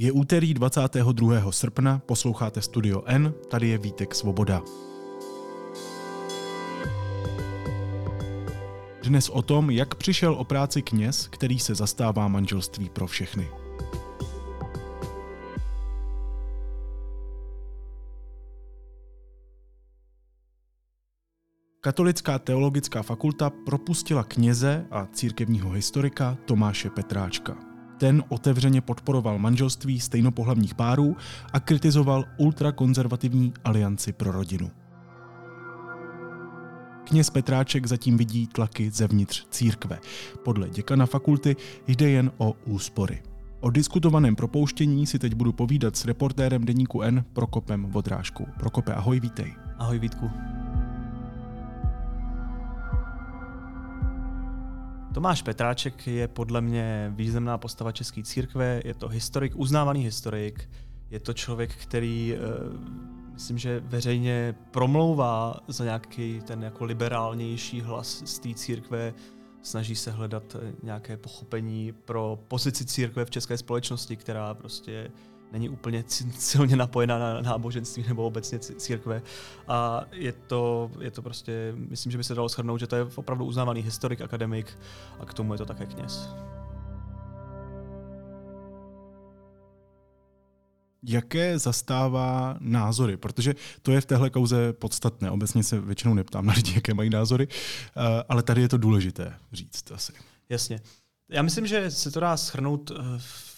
Je úterý 22. srpna, posloucháte Studio N, tady je Vítek Svoboda. Dnes o tom, jak přišel o práci kněz, který se zastává manželství pro všechny. Katolická teologická fakulta propustila kněze a církevního historika Tomáše Petráčka. Ten otevřeně podporoval manželství stejnopohlavních párů a kritizoval ultrakonzervativní alianci pro rodinu. Kněz Petráček zatím vidí tlaky zevnitř církve. Podle děkana fakulty jde jen o úspory. O diskutovaném propouštění si teď budu povídat s reportérem deníku N Prokopem Vodrážkou. Prokope, ahoj, vítej. Ahoj Vítku. Tomáš Petráček je podle mě významná postava České církve, je to historik, uznávaný historik, je to člověk, který eh, myslím, že veřejně promlouvá za nějaký ten jako liberálnější hlas z té církve, snaží se hledat nějaké pochopení pro pozici církve v české společnosti, která prostě není úplně silně napojená na náboženství nebo obecně církve. A je to, je to prostě, myslím, že by se dalo shrnout, že to je opravdu uznávaný historik, akademik a k tomu je to také kněz. jaké zastává názory, protože to je v téhle kauze podstatné. Obecně se většinou neptám na lidi, jaké mají názory, eh, ale tady je to důležité říct asi. Jasně. Já myslím, že se to dá schrnout eh, v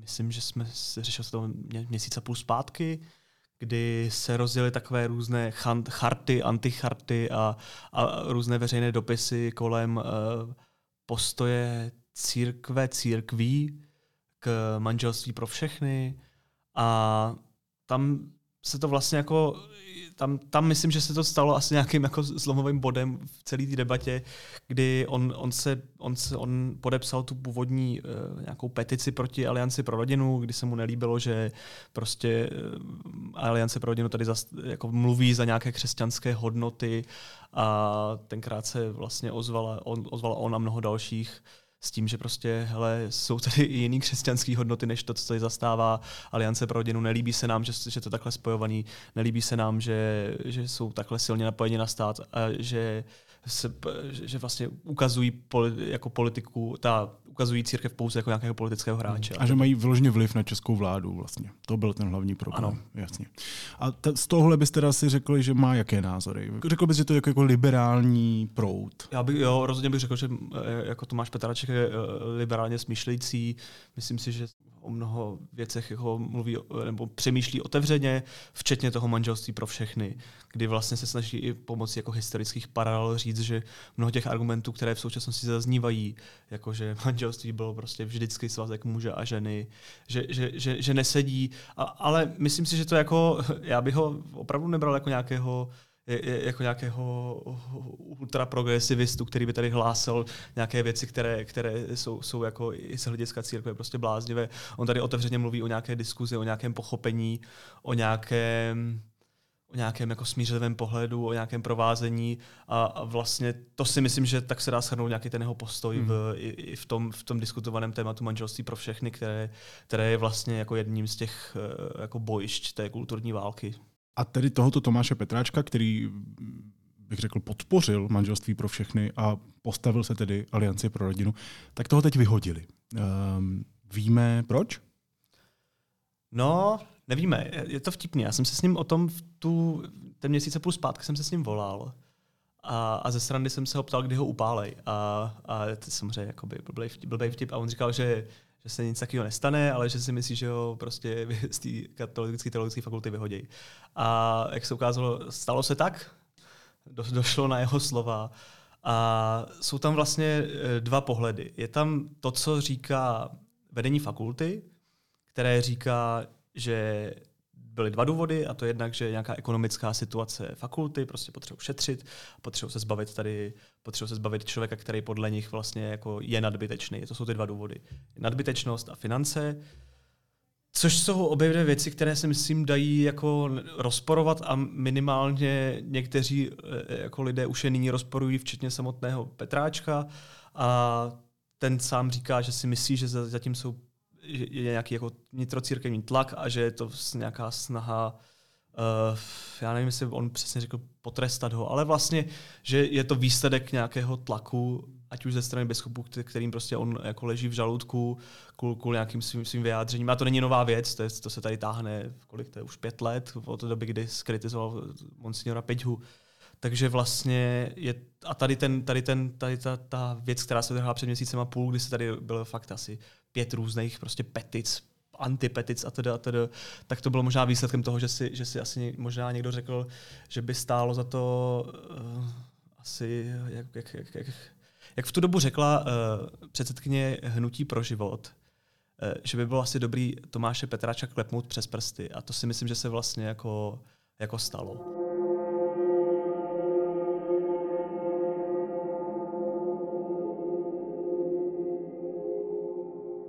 myslím, že jsme řešili to měsíc a půl zpátky, kdy se rozděly takové různé charty, anticharty a, a různé veřejné dopisy kolem uh, postoje církve, církví k manželství pro všechny. A tam se to vlastně jako tam, tam myslím, že se to stalo asi nějakým jako zlomovým bodem v celé té debatě, kdy on, on, se, on, se, on podepsal tu původní uh, nějakou petici proti Alianci pro rodinu, kdy se mu nelíbilo, že prostě uh, Aliance pro rodinu tady zas, jako mluví za nějaké křesťanské hodnoty a tenkrát se vlastně ozvala on, ozvala on a mnoho dalších s tím, že prostě, hele, jsou tady i jiný křesťanské hodnoty, než to, co tady zastává Aliance pro rodinu. Nelíbí se nám, že, že to takhle spojovaný, nelíbí se nám, že, že jsou takhle silně napojeni na stát a že se, že vlastně ukazují poli, jako politiku, ta ukazují církev pouze jako nějakého politického hráče. A že mají vyloženě vliv na českou vládu vlastně. To byl ten hlavní problém. Ano. Jasně. A t- z tohohle byste teda si řekli, že má jaké názory? Řekl bys, že to je jako, jako liberální proud? Já bych, jo, rozhodně bych řekl, že eh, jako Tomáš Petraček je eh, liberálně smýšlející. Myslím si, že o mnoho věcech jako mluví nebo přemýšlí otevřeně, včetně toho manželství pro všechny, kdy vlastně se snaží i pomocí jako historických paralel říct, že mnoho těch argumentů, které v současnosti zaznívají, jako že manželství bylo prostě vždycky svazek muže a ženy, že, že, že, že nesedí, a, ale myslím si, že to jako, já bych ho opravdu nebral jako nějakého jako nějakého ultraprogresivistu, který by tady hlásal nějaké věci, které, které jsou, jsou jako i z hlediska církve prostě bláznivé. On tady otevřeně mluví o nějaké diskuzi, o nějakém pochopení, o nějakém o nějakém jako smířlivém pohledu, o nějakém provázení a, a vlastně to si myslím, že tak se dá shrnout nějaký ten jeho postoj hmm. v, i, i v, tom, v tom diskutovaném tématu manželství pro všechny, které, které je vlastně jako jedním z těch eh, jako bojišť té kulturní války. A tedy tohoto Tomáše Petráčka, který bych řekl, podpořil manželství pro všechny a postavil se tedy Alianci pro rodinu, tak toho teď vyhodili. Um, víme proč? No, nevíme. Je to vtipný. Já jsem se s ním o tom v tu, ten měsíc a půl zpátky jsem se s ním volal. A, a ze strany jsem se ho ptal, kdy ho upálej. A, a to samozřejmě jakoby blbej vtip, blbej vtip. A on říkal, že že se nic takového nestane, ale že si myslí, že ho prostě z té katolické teologické fakulty vyhodí. A jak se ukázalo, stalo se tak, do, došlo na jeho slova. A jsou tam vlastně e, dva pohledy. Je tam to, co říká vedení fakulty, které říká, že byly dva důvody, a to jednak, že nějaká ekonomická situace fakulty, prostě potřebují šetřit, potřebují se zbavit tady, potřebují se zbavit člověka, který podle nich vlastně jako je nadbytečný. To jsou ty dva důvody. Nadbytečnost a finance, Což jsou obě dvě věci, které si myslím dají jako rozporovat a minimálně někteří eh, jako lidé už je nyní rozporují, včetně samotného Petráčka. A ten sám říká, že si myslí, že zatím jsou je nějaký jako vnitrocírkevní tlak a že je to nějaká snaha Uh, já nevím, jestli on přesně řekl potrestat ho, ale vlastně, že je to výsledek nějakého tlaku, ať už ze strany biskupů, kterým prostě on jako leží v žaludku kvůli, kvůli nějakým svým, svým vyjádřením. A to není nová věc, to, je, to se tady táhne, kolik to je, už pět let, od doby, kdy skritizoval monsignora Peťhu. Takže vlastně je, a tady, ten, tady, ten, tady ta, ta věc, která se odehrála před měsícem a půl, kdy se tady bylo fakt asi pět různých prostě petic, antipetic a teda, a teda, tak to bylo možná výsledkem toho, že si, že si asi možná někdo řekl, že by stálo za to uh, asi, jak, jak, jak, jak, jak v tu dobu řekla uh, předsedkyně Hnutí pro život, uh, že by bylo asi dobrý Tomáše Petráča klepnout přes prsty. A to si myslím, že se vlastně jako, jako stalo.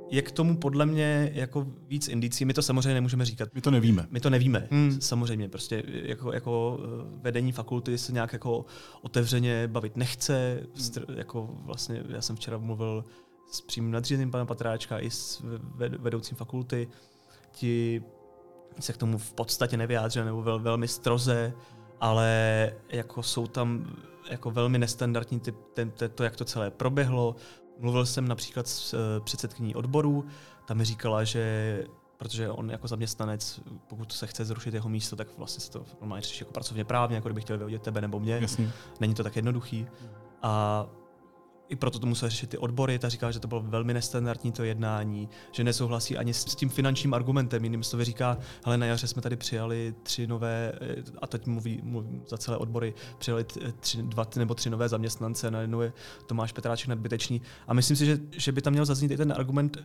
Je k tomu podle mě jako víc indicí. My to samozřejmě nemůžeme říkat. My to nevíme. My to nevíme, hmm. samozřejmě. Prostě jako, jako eh, vedení fakulty se nějak jako otevřeně bavit nechce. Hmm. Jako vlastně, já jsem včera mluvil s přímým nadřízeným pana Patráčka i s vedoucím fakulty. Ti se k tomu v podstatě nevyjádřili, nebo vel, velmi stroze, ale jako jsou tam jako velmi nestandardní typ, ten, to, jak to celé proběhlo. Mluvil jsem například s eh, předsedkyní odboru, tam mi říkala, že protože on jako zaměstnanec, pokud se chce zrušit jeho místo, tak vlastně se to normálně řeší jako pracovně právně, jako kdyby chtěl vyhodit tebe nebo mě. Jasně. Není to tak jednoduchý. A i proto to museli řešit ty odbory. Ta říká, že to bylo velmi nestandardní to jednání, že nesouhlasí ani s tím finančním argumentem. Jiným slovy říká, ale na jaře jsme tady přijali tři nové, a teď mluví, mluví za celé odbory, přijali tři, dva nebo tři nové zaměstnance, najednou je Tomáš Petráček nadbytečný. A myslím si, že, že by tam měl zaznít i ten argument,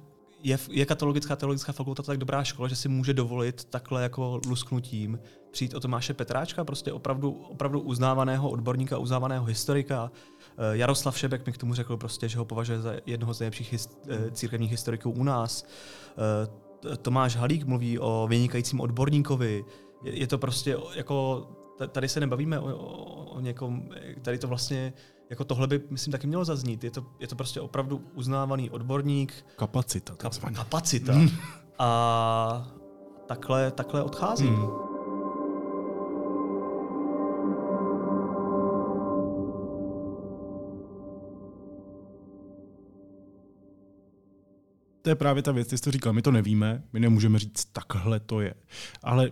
je, je katologická teologická fakulta tak dobrá škola, že si může dovolit takhle jako lusknutím přijít o Tomáše Petráčka, prostě opravdu, opravdu uznávaného odborníka, uznávaného historika, Eh, Jaroslav Šebek mi k tomu řekl prostě, že ho považuje za jednoho z nejlepších hist- eh, církevních historiků u nás. Eh, Tomáš Halík mluví o vynikajícím odborníkovi. Je to prostě jako, tady se nebavíme o, o, o někom, tady to vlastně, jako tohle by, myslím, taky mělo zaznít. Je to, je to prostě opravdu uznávaný odborník. Kapacita. Kap, kapacita. Hmm. A takhle, takhle odchází. Hmm. To je právě ta věc, ty jsi to říkal, my to nevíme, my nemůžeme říct, takhle to je. Ale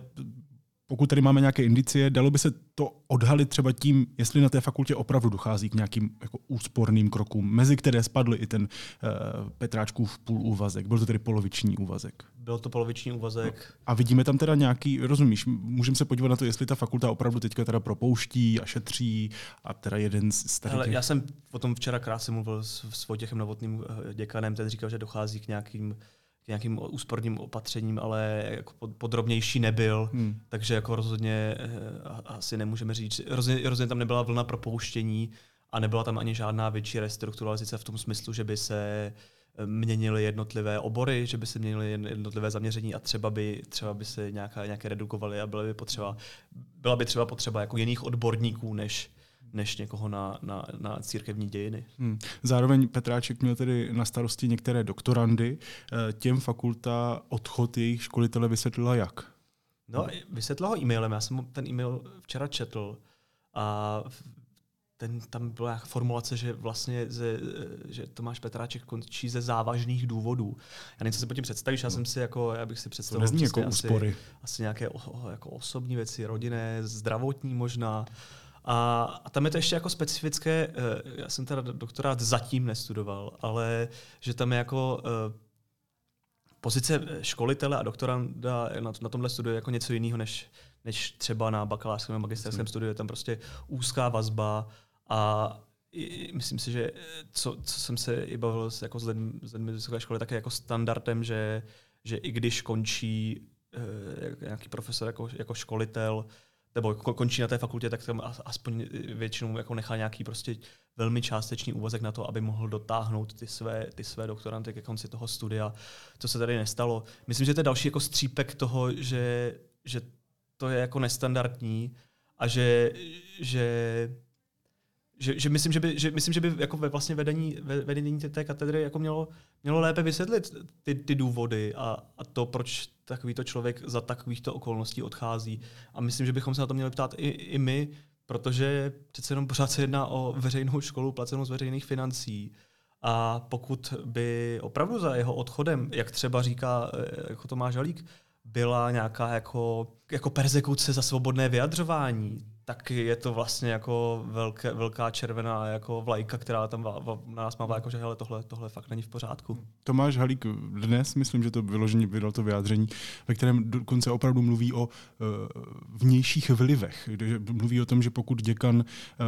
pokud tady máme nějaké indicie, dalo by se to odhalit třeba tím, jestli na té fakultě opravdu dochází k nějakým jako úsporným krokům, mezi které spadl i ten uh, Petráčkův půl úvazek. Byl to tedy poloviční úvazek. Byl to poloviční úvazek. No. A vidíme tam teda nějaký, rozumíš, můžeme se podívat na to, jestli ta fakulta opravdu teďka teda propouští a šetří a teda jeden z těch... Já jsem o tom včera krásně mluvil s, s Vojtěchem Novotným eh, děkanem, ten říkal, že dochází k nějakým k nějakým úsporným opatřením, ale jako podrobnější nebyl, hmm. takže jako rozhodně eh, asi nemůžeme říct, rozhodně, rozhodně tam nebyla vlna propouštění a nebyla tam ani žádná větší restrukturalizace v tom smyslu, že by se eh, měnily jednotlivé obory, že by se měnily jednotlivé zaměření a třeba by, třeba by se nějaká, nějaké redukovaly a byla by potřeba, byla by třeba potřeba jako jiných odborníků, než, než někoho na, na, na církevní dějiny. Hmm. Zároveň Petráček měl tedy na starosti některé doktorandy. Eh, těm fakulta odchod jejich školitele vysvětlila jak? No, vysvětlila ho e-mailem. Já jsem ten e-mail včera četl a ten, tam byla formulace, že vlastně ze, že Tomáš Petráček končí ze závažných důvodů. Já něco si pod tím představíš, já jsem si jako, já bych si představil to jako úspory. Asi, asi nějaké o, jako osobní věci, rodinné, zdravotní možná. A, a tam je to ještě jako specifické, eh, já jsem teda doktorát zatím nestudoval, ale že tam je jako eh, pozice školitele a doktoranda na, na tomhle studiu jako něco jiného, než, než třeba na bakalářském a magisterském studiu. Je tam prostě úzká vazba a myslím si, že co, co jsem se i bavil s, jako s lidmi, s lidmi z vysoké školy, tak je jako standardem, že, že i když končí uh, nějaký profesor jako, jako školitel, nebo končí na té fakultě, tak tam aspoň většinou jako nechá nějaký prostě velmi částečný úvazek na to, aby mohl dotáhnout ty své, ty své doktoranty ke konci toho studia. To se tady nestalo. Myslím, že to je další jako střípek toho, že, že to je jako nestandardní a že, že že, že, myslím, že by, že, myslím, že by jako ve vlastně vedení, ve, vedení té katedry jako mělo, mělo lépe vysvětlit ty, ty důvody a, a to, proč takovýto člověk za takovýchto okolností odchází. A myslím, že bychom se na to měli ptát i, i my, protože přece jenom pořád se jedná o veřejnou školu placenou z veřejných financí. A pokud by opravdu za jeho odchodem, jak třeba říká eh, jako Tomáš Halík, byla nějaká jako, jako persekuce za svobodné vyjadřování, tak je to vlastně jako velké, velká červená jako vlajka, která tam va, na nás mává, jako, že hele, tohle, tohle fakt není v pořádku. Tomáš Halík dnes, myslím, že to vyloženě vydal to vyjádření, ve kterém dokonce opravdu mluví o uh, vnějších vlivech. Mluví o tom, že pokud děkan uh,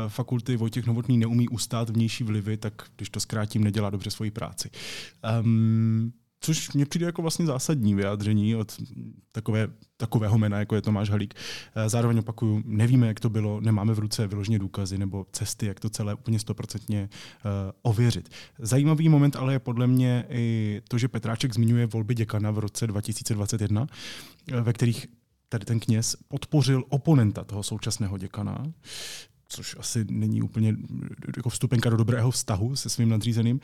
fakulty Vojtěch Novotný neumí ustát vnější vlivy, tak když to zkrátím, nedělá dobře svoji práci. Um, což mně přijde jako vlastně zásadní vyjádření od takové, takového jména, jako je Tomáš Halík. Eh, zároveň opakuju, nevíme, jak to bylo, nemáme v ruce vyloženě důkazy nebo cesty, jak to celé úplně stoprocentně uh, ověřit. Zajímavý moment ale je podle mě i to, že Petráček zmiňuje volby děkana v roce 2021, eh, ve kterých tady ten kněz podpořil oponenta toho současného děkana, což asi není úplně jako vstupenka do dobrého vztahu se svým nadřízeným.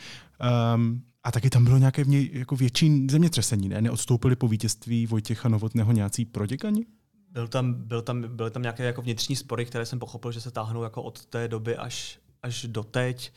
Um, a taky tam bylo nějaké v něj jako větší zemětřesení, ne? Neodstoupili po vítězství Vojtěcha Novotného nějací proděkani? Byl tam, byl tam, byly tam nějaké jako vnitřní spory, které jsem pochopil, že se táhnou jako od té doby až, až do teď,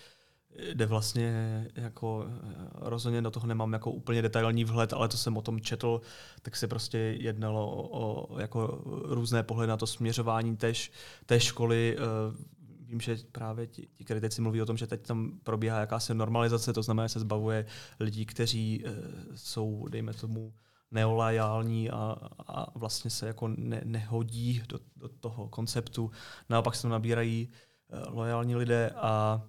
kde vlastně jako eh, rozhodně do toho nemám jako úplně detailní vhled, ale to jsem o tom četl, tak se prostě jednalo o, o jako různé pohledy na to směřování též, té školy eh, vím, že právě ti, ti kritici mluví o tom, že teď tam probíhá jakási normalizace, to znamená, že se zbavuje lidí, kteří e, jsou, dejme tomu, neolajální a, a vlastně se jako ne, nehodí do, do toho konceptu. Naopak se tam nabírají lojální lidé a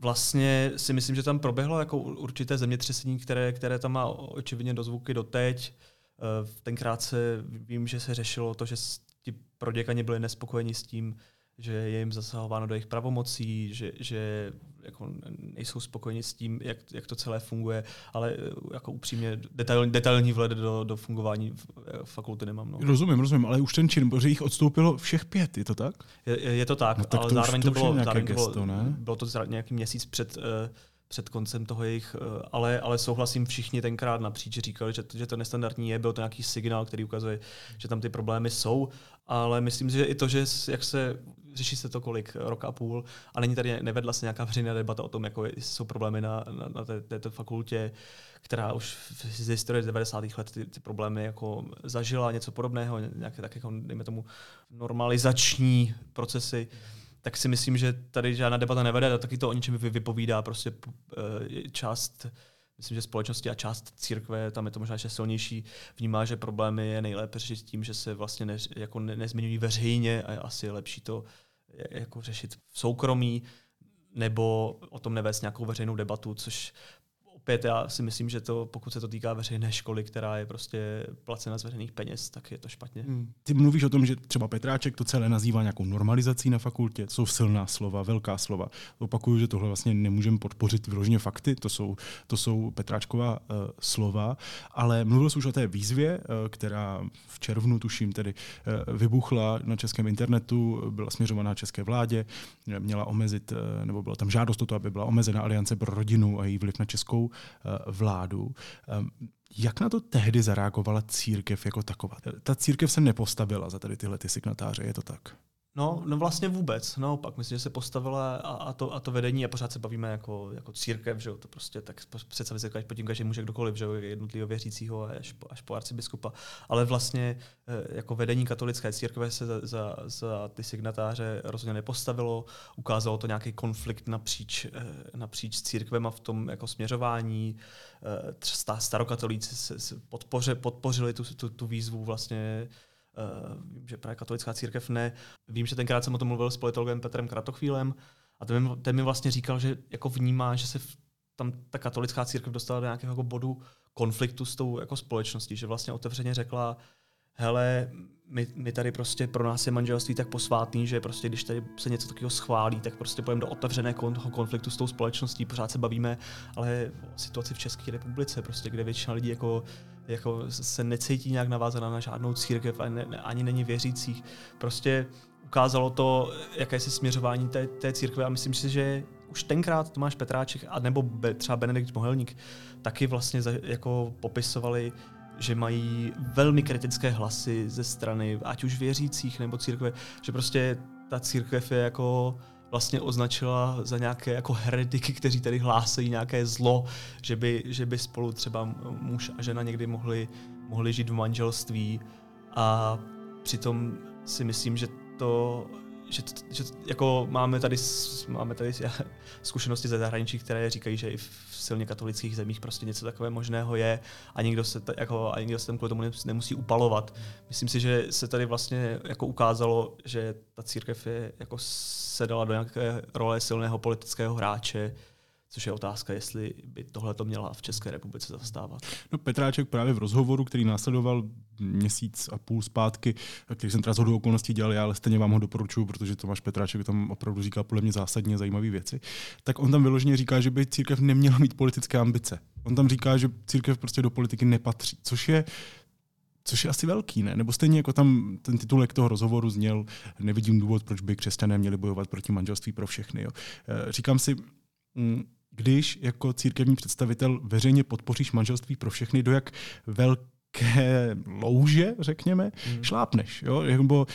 vlastně si myslím, že tam proběhlo jako určité zemětřesení, které, které tam má očividně dozvuky doteď. E, tenkrát se vím, že se řešilo to, že ti proděkani byli nespokojeni s tím, že je jim zasahováno do jejich pravomocí, že, že jako nejsou spokojeni s tím, jak, jak to celé funguje, ale jako upřímně detail, detailní vhled do, do fungování fakulty nemám. No. Rozumím, rozumím, ale už ten čin, protože jich odstoupilo všech pět, je to tak? Je, je, to tak, no, tak ale to zároveň to, to bylo, zároveň gesto, bylo, ne? bylo to nějaký měsíc před uh, před koncem toho jejich, eh, ale, ale souhlasím všichni tenkrát napříč, říkali, že, že to nestandardní je, byl to nějaký signál, který ukazuje, že tam ty problémy jsou, ale myslím si, že i to, že jak se řeší se to kolik, rok a půl, a není tady, nevedla se nějaká veřejná debata o tom, jako jsou problémy na, na, na té, této fakultě, která už z historie 90. let ty, ty problémy jako zažila, něco podobného, nějaké tak jako, dejme tomu, normalizační procesy. Mm tak si myslím, že tady žádná debata nevede a taky to o něčem vypovídá prostě eh, část myslím, že společnosti a část církve, tam je to možná ještě silnější, vnímá, že problémy je nejlépe řešit tím, že se vlastně ne, jako ne, nezmiňují veřejně a asi je lepší to jako řešit v soukromí nebo o tom nevést nějakou veřejnou debatu, což opět já si myslím, že to, pokud se to týká veřejné školy, která je prostě placena z veřejných peněz, tak je to špatně. Hmm. Ty mluvíš o tom, že třeba Petráček to celé nazývá nějakou normalizací na fakultě. To jsou silná slova, velká slova. Opakuju, že tohle vlastně nemůžeme podpořit vyloženě fakty, to jsou, to jsou Petráčková uh, slova, ale mluvil jsi už o té výzvě, uh, která v červnu, tuším, tedy uh, vybuchla na českém internetu, byla směřovaná české vládě, měla omezit, uh, nebo byla tam žádost o to, aby byla omezena Aliance pro rodinu a její vliv na českou vládu. Ehm, jak na to tehdy zareagovala církev jako taková? Ta církev se nepostavila za tady tyhle ty signatáře, je to tak? No, no vlastně vůbec. No, pak myslím, že se postavila a, a, to, a to vedení, a pořád se bavíme jako, jako církev, že jo, to prostě tak představit si, pod tím že může kdokoliv, že jo, jednotlivého věřícího až po, až po arcibiskupa. Ale vlastně eh, jako vedení katolické církve se za, za, za ty signatáře rozhodně nepostavilo. Ukázalo to nějaký konflikt napříč, eh, napříč církvem a v tom jako směřování. Eh, starokatolíci se, se podpoře, podpořili tu, tu, tu výzvu vlastně vím, že právě katolická církev ne. Vím, že tenkrát jsem o tom mluvil s politologem Petrem Kratochvílem a ten mi, ten mi vlastně říkal, že jako vnímá, že se v, tam ta katolická církev dostala do nějakého jako bodu konfliktu s tou jako společností, že vlastně otevřeně řekla, hele, my, my tady prostě pro nás je manželství tak posvátný, že prostě když tady se něco takového schválí, tak prostě pojďme do otevřeného konfliktu s tou společností, pořád se bavíme, ale o situaci v České republice, prostě, kde většina lidí jako, jako se necítí nějak navázaná na žádnou církev, ani, ani není věřících. Prostě ukázalo to, jaké je směřování té, té církve a myslím si, že už tenkrát Tomáš Petráček a nebo třeba Benedikt Mohelník taky vlastně jako popisovali, že mají velmi kritické hlasy ze strany ať už věřících nebo církve, že prostě ta církev je jako vlastně označila za nějaké jako heretiky, kteří tady hlásají nějaké zlo, že by, že by spolu třeba muž a žena někdy mohli, mohli žít v manželství. A přitom si myslím, že to že, že jako máme tady, máme tady zkušenosti ze zahraničí, které říkají, že i v silně katolických zemích prostě něco takové možného je a nikdo se, t- jako, a nikdo se tam kvůli tomu nemusí upalovat. Myslím si, že se tady vlastně jako ukázalo, že ta církev je jako sedala do nějaké role silného politického hráče, což je otázka, jestli by tohle to měla v České republice zastávat. No Petráček právě v rozhovoru, který následoval měsíc a půl zpátky, který jsem teda z okolností dělal já, ale stejně vám ho doporučuji, protože Tomáš Petráček tam opravdu říká podle mě zásadně zajímavé věci, tak on tam vyloženě říká, že by církev neměla mít politické ambice. On tam říká, že církev prostě do politiky nepatří, což je Což je asi velký, ne? Nebo stejně jako tam ten titulek toho rozhovoru zněl, nevidím důvod, proč by křesťané měli bojovat proti manželství pro všechny. Jo. Eh, říkám si, mm, když jako církevní představitel veřejně podpoříš manželství pro všechny, do jak velké louže, řekněme, hmm. šlápneš. Jo? Jako,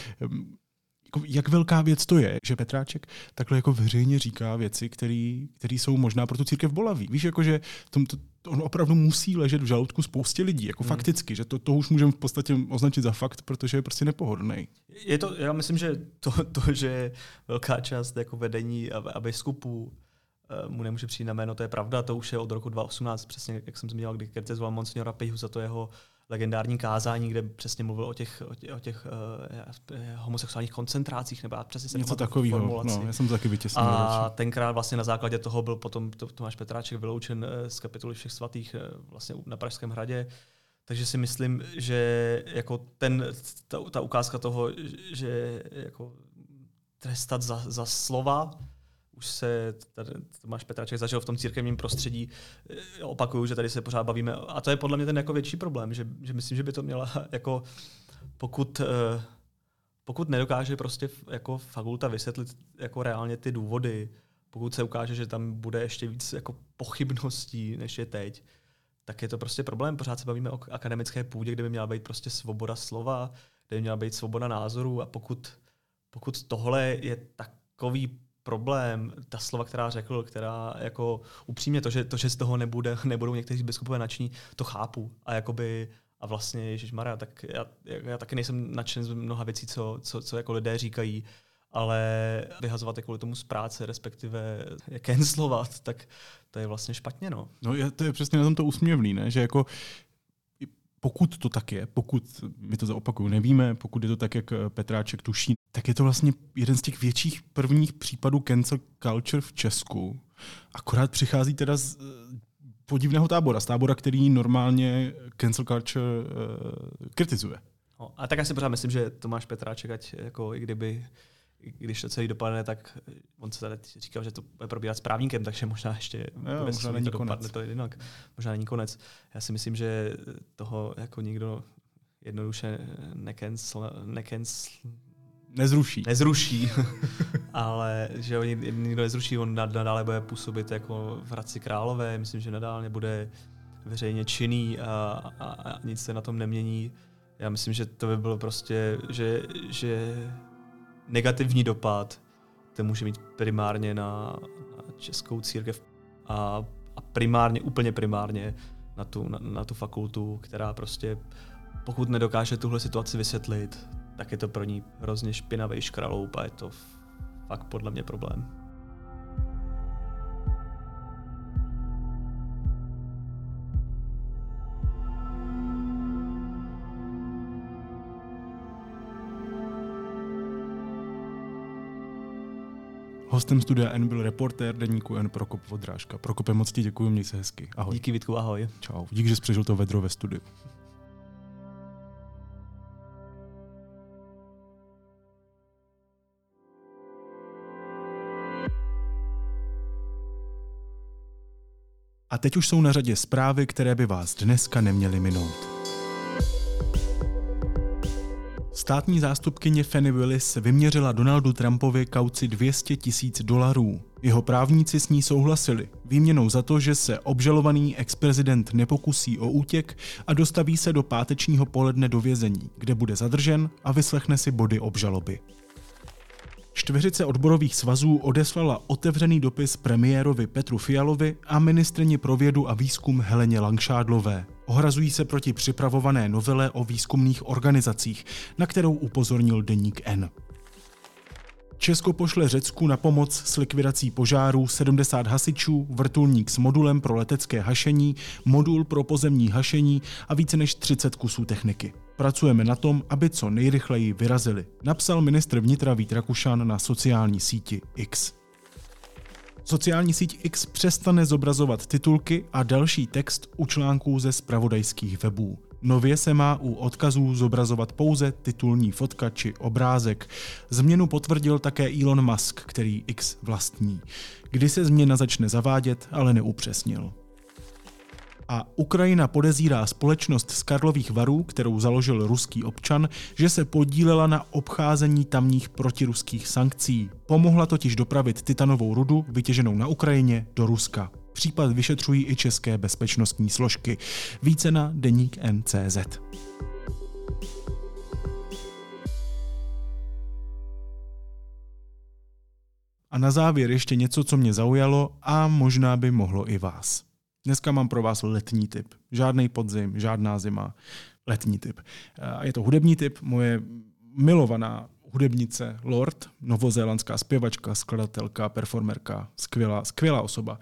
jako, jak velká věc to je, že Petráček takhle jako veřejně říká věci, které jsou možná pro tu církev bolavý. Víš, jako, že tom, to, on opravdu musí ležet v žaludku spoustě lidí, jako hmm. fakticky, že to, to už můžeme v podstatě označit za fakt, protože je prostě nepohodlný. Je to, já myslím, že to, to že velká část jako vedení a, a biskupů mu nemůže přijít na jméno, to je pravda, to už je od roku 2018, přesně jak jsem zmínil, kdy kritizoval Monsignora Pejhu za to jeho legendární kázání, kde přesně mluvil o těch, o těch, o těch uh, homosexuálních koncentrácích, nebo já přesně jsem Něco takového, no, já jsem to taky vytěsnil. A radši. tenkrát vlastně na základě toho byl potom Tomáš Petráček vyloučen z kapitoly všech svatých vlastně na Pražském hradě. Takže si myslím, že jako ten, ta, ta ukázka toho, že jako trestat za, za slova, už se tady Tomáš Petraček zažil v tom církevním prostředí. Eh, opakuju, že tady se pořád bavíme. A to je podle mě ten jako větší problém, že, že myslím, že by to měla jako pokud, eh, pokud nedokáže prostě jako fakulta vysvětlit jako reálně ty důvody, pokud se ukáže, že tam bude ještě víc jako pochybností, než je teď, tak je to prostě problém. Pořád se bavíme o akademické půdě, kde by měla být prostě svoboda slova, kde by měla být svoboda názorů a pokud, pokud tohle je takový problém, ta slova, která řekl, která jako upřímně to, že, to, že z toho nebude, nebudou někteří biskupové nadšení, to chápu. A jakoby a vlastně Ježíš Maria, tak já, já taky nejsem nadšen z mnoha věcí, co, co, co jako lidé říkají, ale vyhazovat je kvůli tomu z práce, respektive je cancelovat, tak to je vlastně špatně. No, no je, to je přesně na tom to úsměvný, ne? že jako pokud to tak je, pokud, my to opakuju, nevíme, pokud je to tak, jak Petráček tuší, tak je to vlastně jeden z těch větších prvních případů cancel culture v Česku. Akorát přichází teda z eh, podivného tábora, z tábora, který normálně cancel culture uh, kritizuje. No, a tak já si pořád myslím, že Tomáš Petráček, ať jako i kdyby když to celý dopadne, tak on se tady říkal, že to bude probíhat s právníkem, takže možná ještě jo, možná není to konec. dopadne to jinak. Možná není konec. Já si myslím, že toho jako nikdo jednoduše necancel, necancel, Nezruší. Nezruší, ale že ho nikdo nezruší, on nadále bude působit jako v Hradci Králové, myslím, že nadále bude veřejně činný a, a, a nic se na tom nemění. Já myslím, že to by bylo prostě, že, že negativní dopad to může mít primárně na, na českou církev a, a primárně, úplně primárně na tu, na, na tu fakultu, která prostě pokud nedokáže tuhle situaci vysvětlit, tak je to pro ní hrozně špinavý škraloup a je to fakt podle mě problém. Hostem studia N byl reportér deníku N Prokop Vodrážka. Prokope, moc ti děkuji, měj se hezky. Ahoj. Díky Vítku, ahoj. Čau. Díky, že jsi přežil to vedro ve studiu. A teď už jsou na řadě zprávy, které by vás dneska neměly minout. Státní zástupkyně Fanny Willis vyměřila Donaldu Trumpovi kauci 200 tisíc dolarů. Jeho právníci s ní souhlasili, výměnou za to, že se obžalovaný ex-prezident nepokusí o útěk a dostaví se do pátečního poledne do vězení, kde bude zadržen a vyslechne si body obžaloby. Čtveřice odborových svazů odeslala otevřený dopis premiérovi Petru Fialovi a ministrině pro vědu a výzkum Heleně Langšádlové. Ohrazují se proti připravované novele o výzkumných organizacích, na kterou upozornil deník N. Česko pošle Řecku na pomoc s likvidací požárů 70 hasičů, vrtulník s modulem pro letecké hašení, modul pro pozemní hašení a více než 30 kusů techniky. Pracujeme na tom, aby co nejrychleji vyrazili, napsal ministr vnitra Vít Rakušan na sociální síti X. Sociální síť X přestane zobrazovat titulky a další text u článků ze spravodajských webů. Nově se má u odkazů zobrazovat pouze titulní fotka či obrázek. Změnu potvrdil také Elon Musk, který X vlastní. Kdy se změna začne zavádět, ale neupřesnil. A Ukrajina podezírá společnost z Karlových varů, kterou založil ruský občan, že se podílela na obcházení tamních protiruských sankcí. Pomohla totiž dopravit titanovou rudu vytěženou na Ukrajině do Ruska. Případ vyšetřují i české bezpečnostní složky. Více na deník NCZ. A na závěr ještě něco, co mě zaujalo a možná by mohlo i vás. Dneska mám pro vás letní typ. Žádný podzim, žádná zima. Letní typ. Je to hudební typ. Moje milovaná hudebnice Lord, novozélandská zpěvačka, skladatelka, performerka, skvělá, skvělá osoba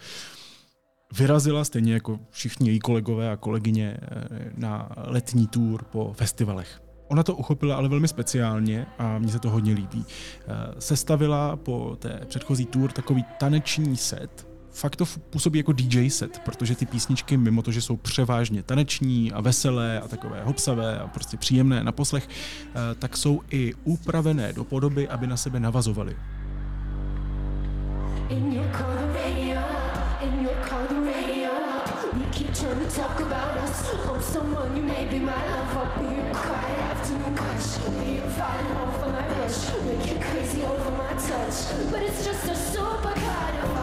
vyrazila, stejně jako všichni její kolegové a kolegyně, eh, na letní tour po festivalech. Ona to uchopila ale velmi speciálně a mně se to hodně líbí. Eh, sestavila po té předchozí tour takový taneční set, fakt to působí jako DJ set, protože ty písničky, mimo to, že jsou převážně taneční a veselé a takové hopsavé a prostě příjemné na poslech, eh, tak jsou i upravené do podoby, aby na sebe navazovaly. In your trying to talk about us. I'm someone you may be my love. I'll be your quiet afternoon crush. Be your falling over my rush. Make you crazy over my touch. But it's just a super kind of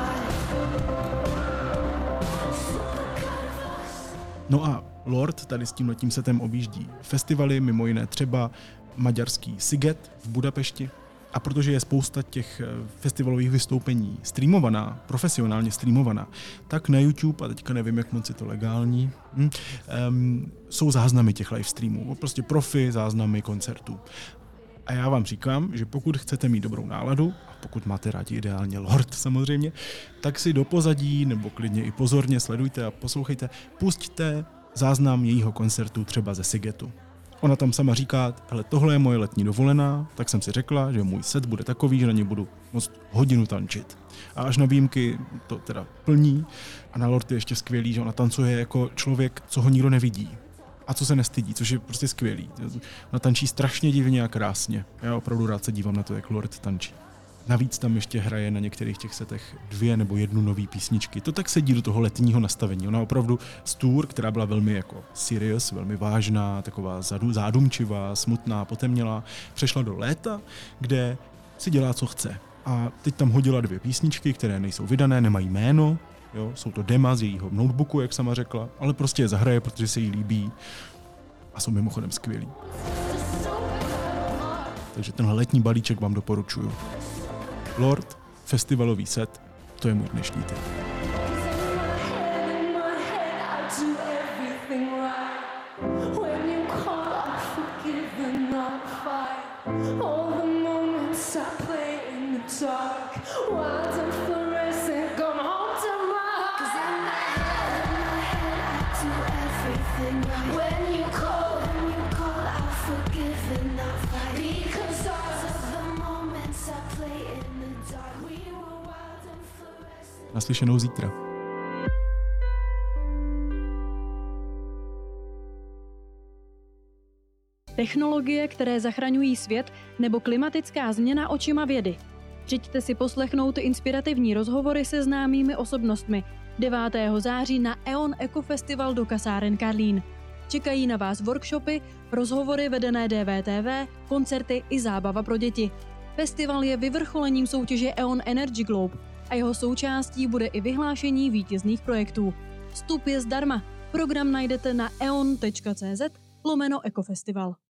No a Lord tady s tím letím setem objíždí festivaly, mimo jiné třeba maďarský Siget v Budapešti, a protože je spousta těch eh, festivalových vystoupení streamovaná, profesionálně streamovaná, tak na YouTube, a teďka nevím, jak moc je to legální, hm, um, jsou záznamy těch live streamů. Prostě profi záznamy koncertů. A já vám říkám, že pokud chcete mít dobrou náladu, a pokud máte rádi ideálně Lord samozřejmě, tak si do pozadí nebo klidně i pozorně sledujte a poslouchejte, pusťte záznam jejího koncertu třeba ze Sigetu. Ona tam sama říká, hele, tohle je moje letní dovolená, tak jsem si řekla, že můj set bude takový, že na ně budu moc hodinu tančit. A až na výjimky to teda plní. A na Lord je ještě skvělý, že ona tancuje jako člověk, co ho nikdo nevidí. A co se nestydí, což je prostě skvělý. Ona tančí strašně divně a krásně. Já opravdu rád se dívám na to, jak Lord tančí. Navíc tam ještě hraje na některých těch setech dvě nebo jednu nové písničky. To tak sedí do toho letního nastavení. Ona opravdu z tour, která byla velmi jako serious, velmi vážná, taková zádumčivá, smutná, potemnělá, přešla do léta, kde si dělá, co chce. A teď tam hodila dvě písničky, které nejsou vydané, nemají jméno, jo, jsou to dema z jejího notebooku, jak sama řekla, ale prostě je zahraje, protože se jí líbí a jsou mimochodem skvělí. Takže tenhle letní balíček vám doporučuju. Lord, festivalový set, to je můj dnešní tip. Naslyšenou zítra. Technologie, které zachraňují svět, nebo klimatická změna očima vědy. Přijďte si poslechnout inspirativní rozhovory se známými osobnostmi 9. září na EON Eco Festival do kasáren Karlín. Čekají na vás workshopy, rozhovory vedené DVTV, koncerty i zábava pro děti. Festival je vyvrcholením soutěže EON Energy Globe a jeho součástí bude i vyhlášení vítězných projektů. Vstup je zdarma. Program najdete na eon.cz lomeno ekofestival.